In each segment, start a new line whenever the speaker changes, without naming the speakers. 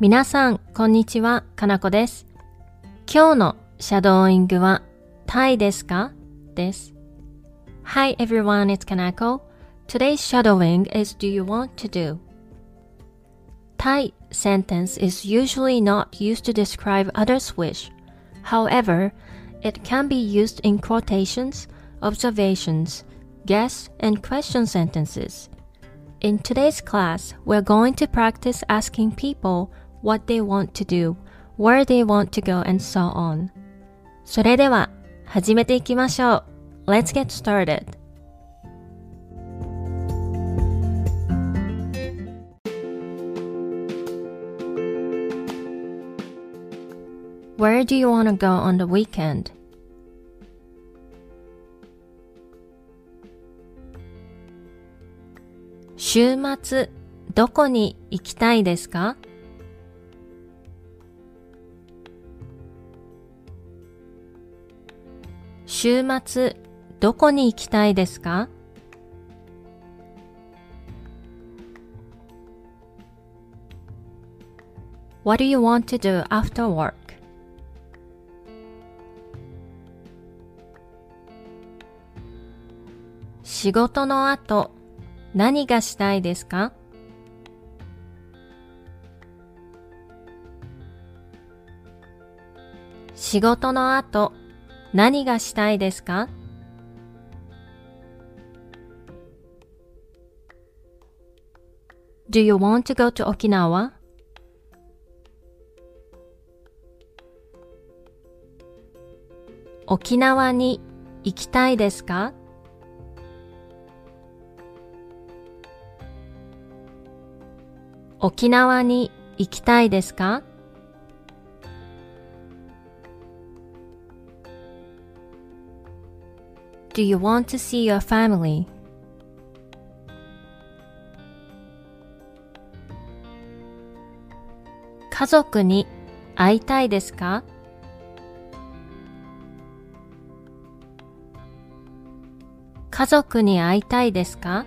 皆さん、こんにちは、かなこです。今日のシャドーイングは、タイですかです。Hi everyone, it's Kanako. Today's shadowing is Do you want to do? Thai sentence is usually not used to describe others' wish. However, it can be used in quotations, observations, guess, and question sentences. In today's class, we're going to practice asking people what they want to do, where they want to go, and so on. それでは、始めていきましょう。Let's get started. Where do you want to go on the weekend? 週末、どこに行きたいですか 週末、どこに行きたいですか？What do you want to do after work? 仕事の後、何がしたいですか？仕事の後、何がしたいですか？Do you want to go to Okinawa? 沖縄に行きたいですか？沖縄に行きたいですか？Do you want to see your family? 家族に会いたいですか家族に会いたいですか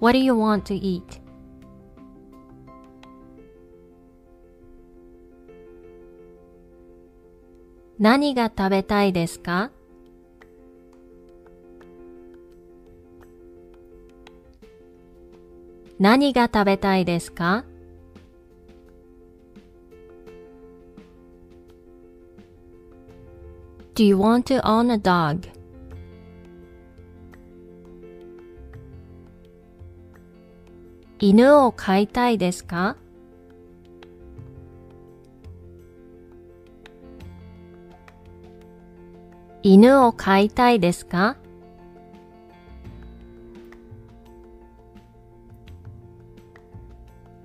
What do you want to eat? 何が食べたいですか？何が食べたいですか？Do you want to own a dog? 犬を飼いたいですか？犬を飼いたいですか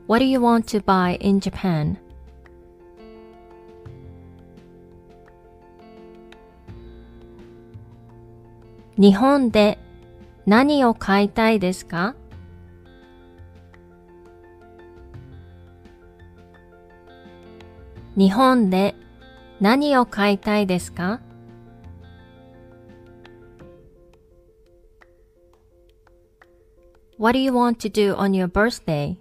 ？What do you want to buy in Japan? 日本で何を買いたいですか?日本で何を買いたいですか? What do you want to do on your birthday?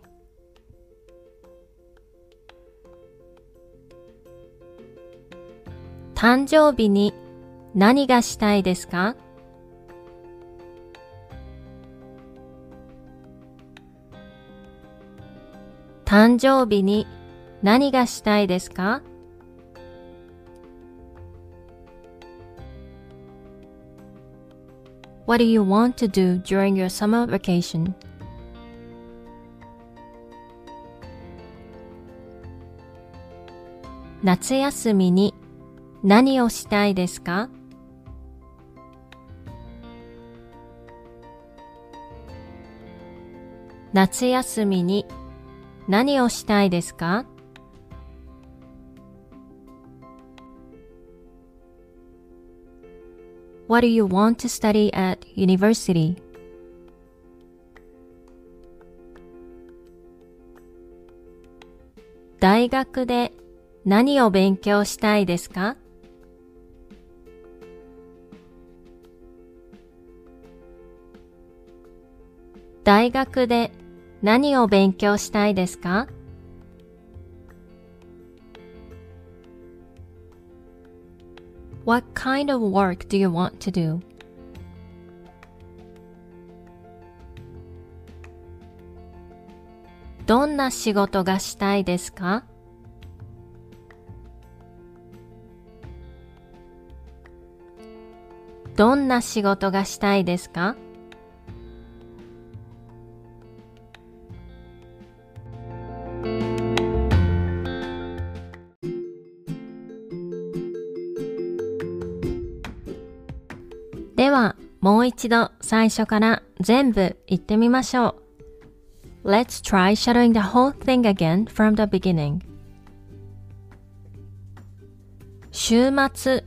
誕生日に何がしたいですか誕生日に何がしたいですか What do you want to do during your summer vacation? 夏休みに何をしたいですか夏休みに何をしたいですか What do you want to study at university? 大学で何を勉強したいですか大学で何を勉強したいですか kind of work do you want to do? どんな仕事がしたいですかどんな仕事がしたいですかでは、もう一度最初から全部言ってみましょう。Let's try shadowing the whole thing again from the beginning. 週末、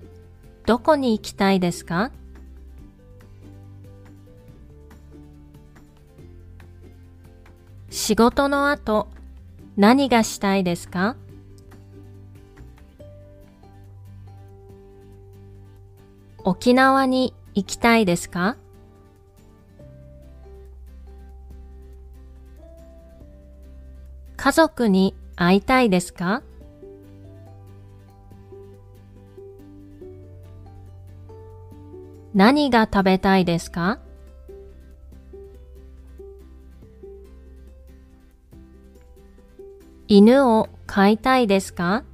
どこに行きたいですか仕事の後、何がしたいですか沖縄に行きたいですか？家族に会いたいですか？何が食べたいですか？犬を飼いたいですか？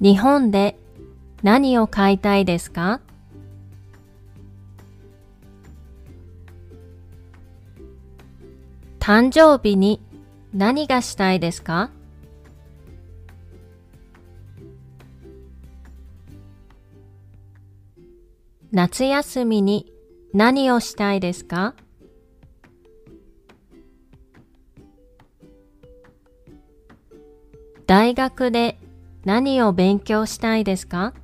日本で何を買いたいですか？誕生日に何がしたいですか？夏休みに何をしたいですか？大学で何を勉強したいですか？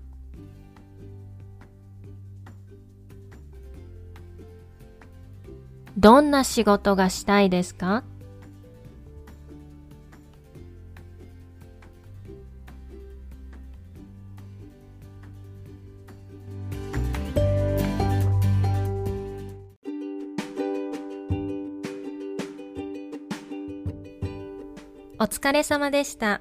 どんな仕事がしたいですか？お疲れ様でした。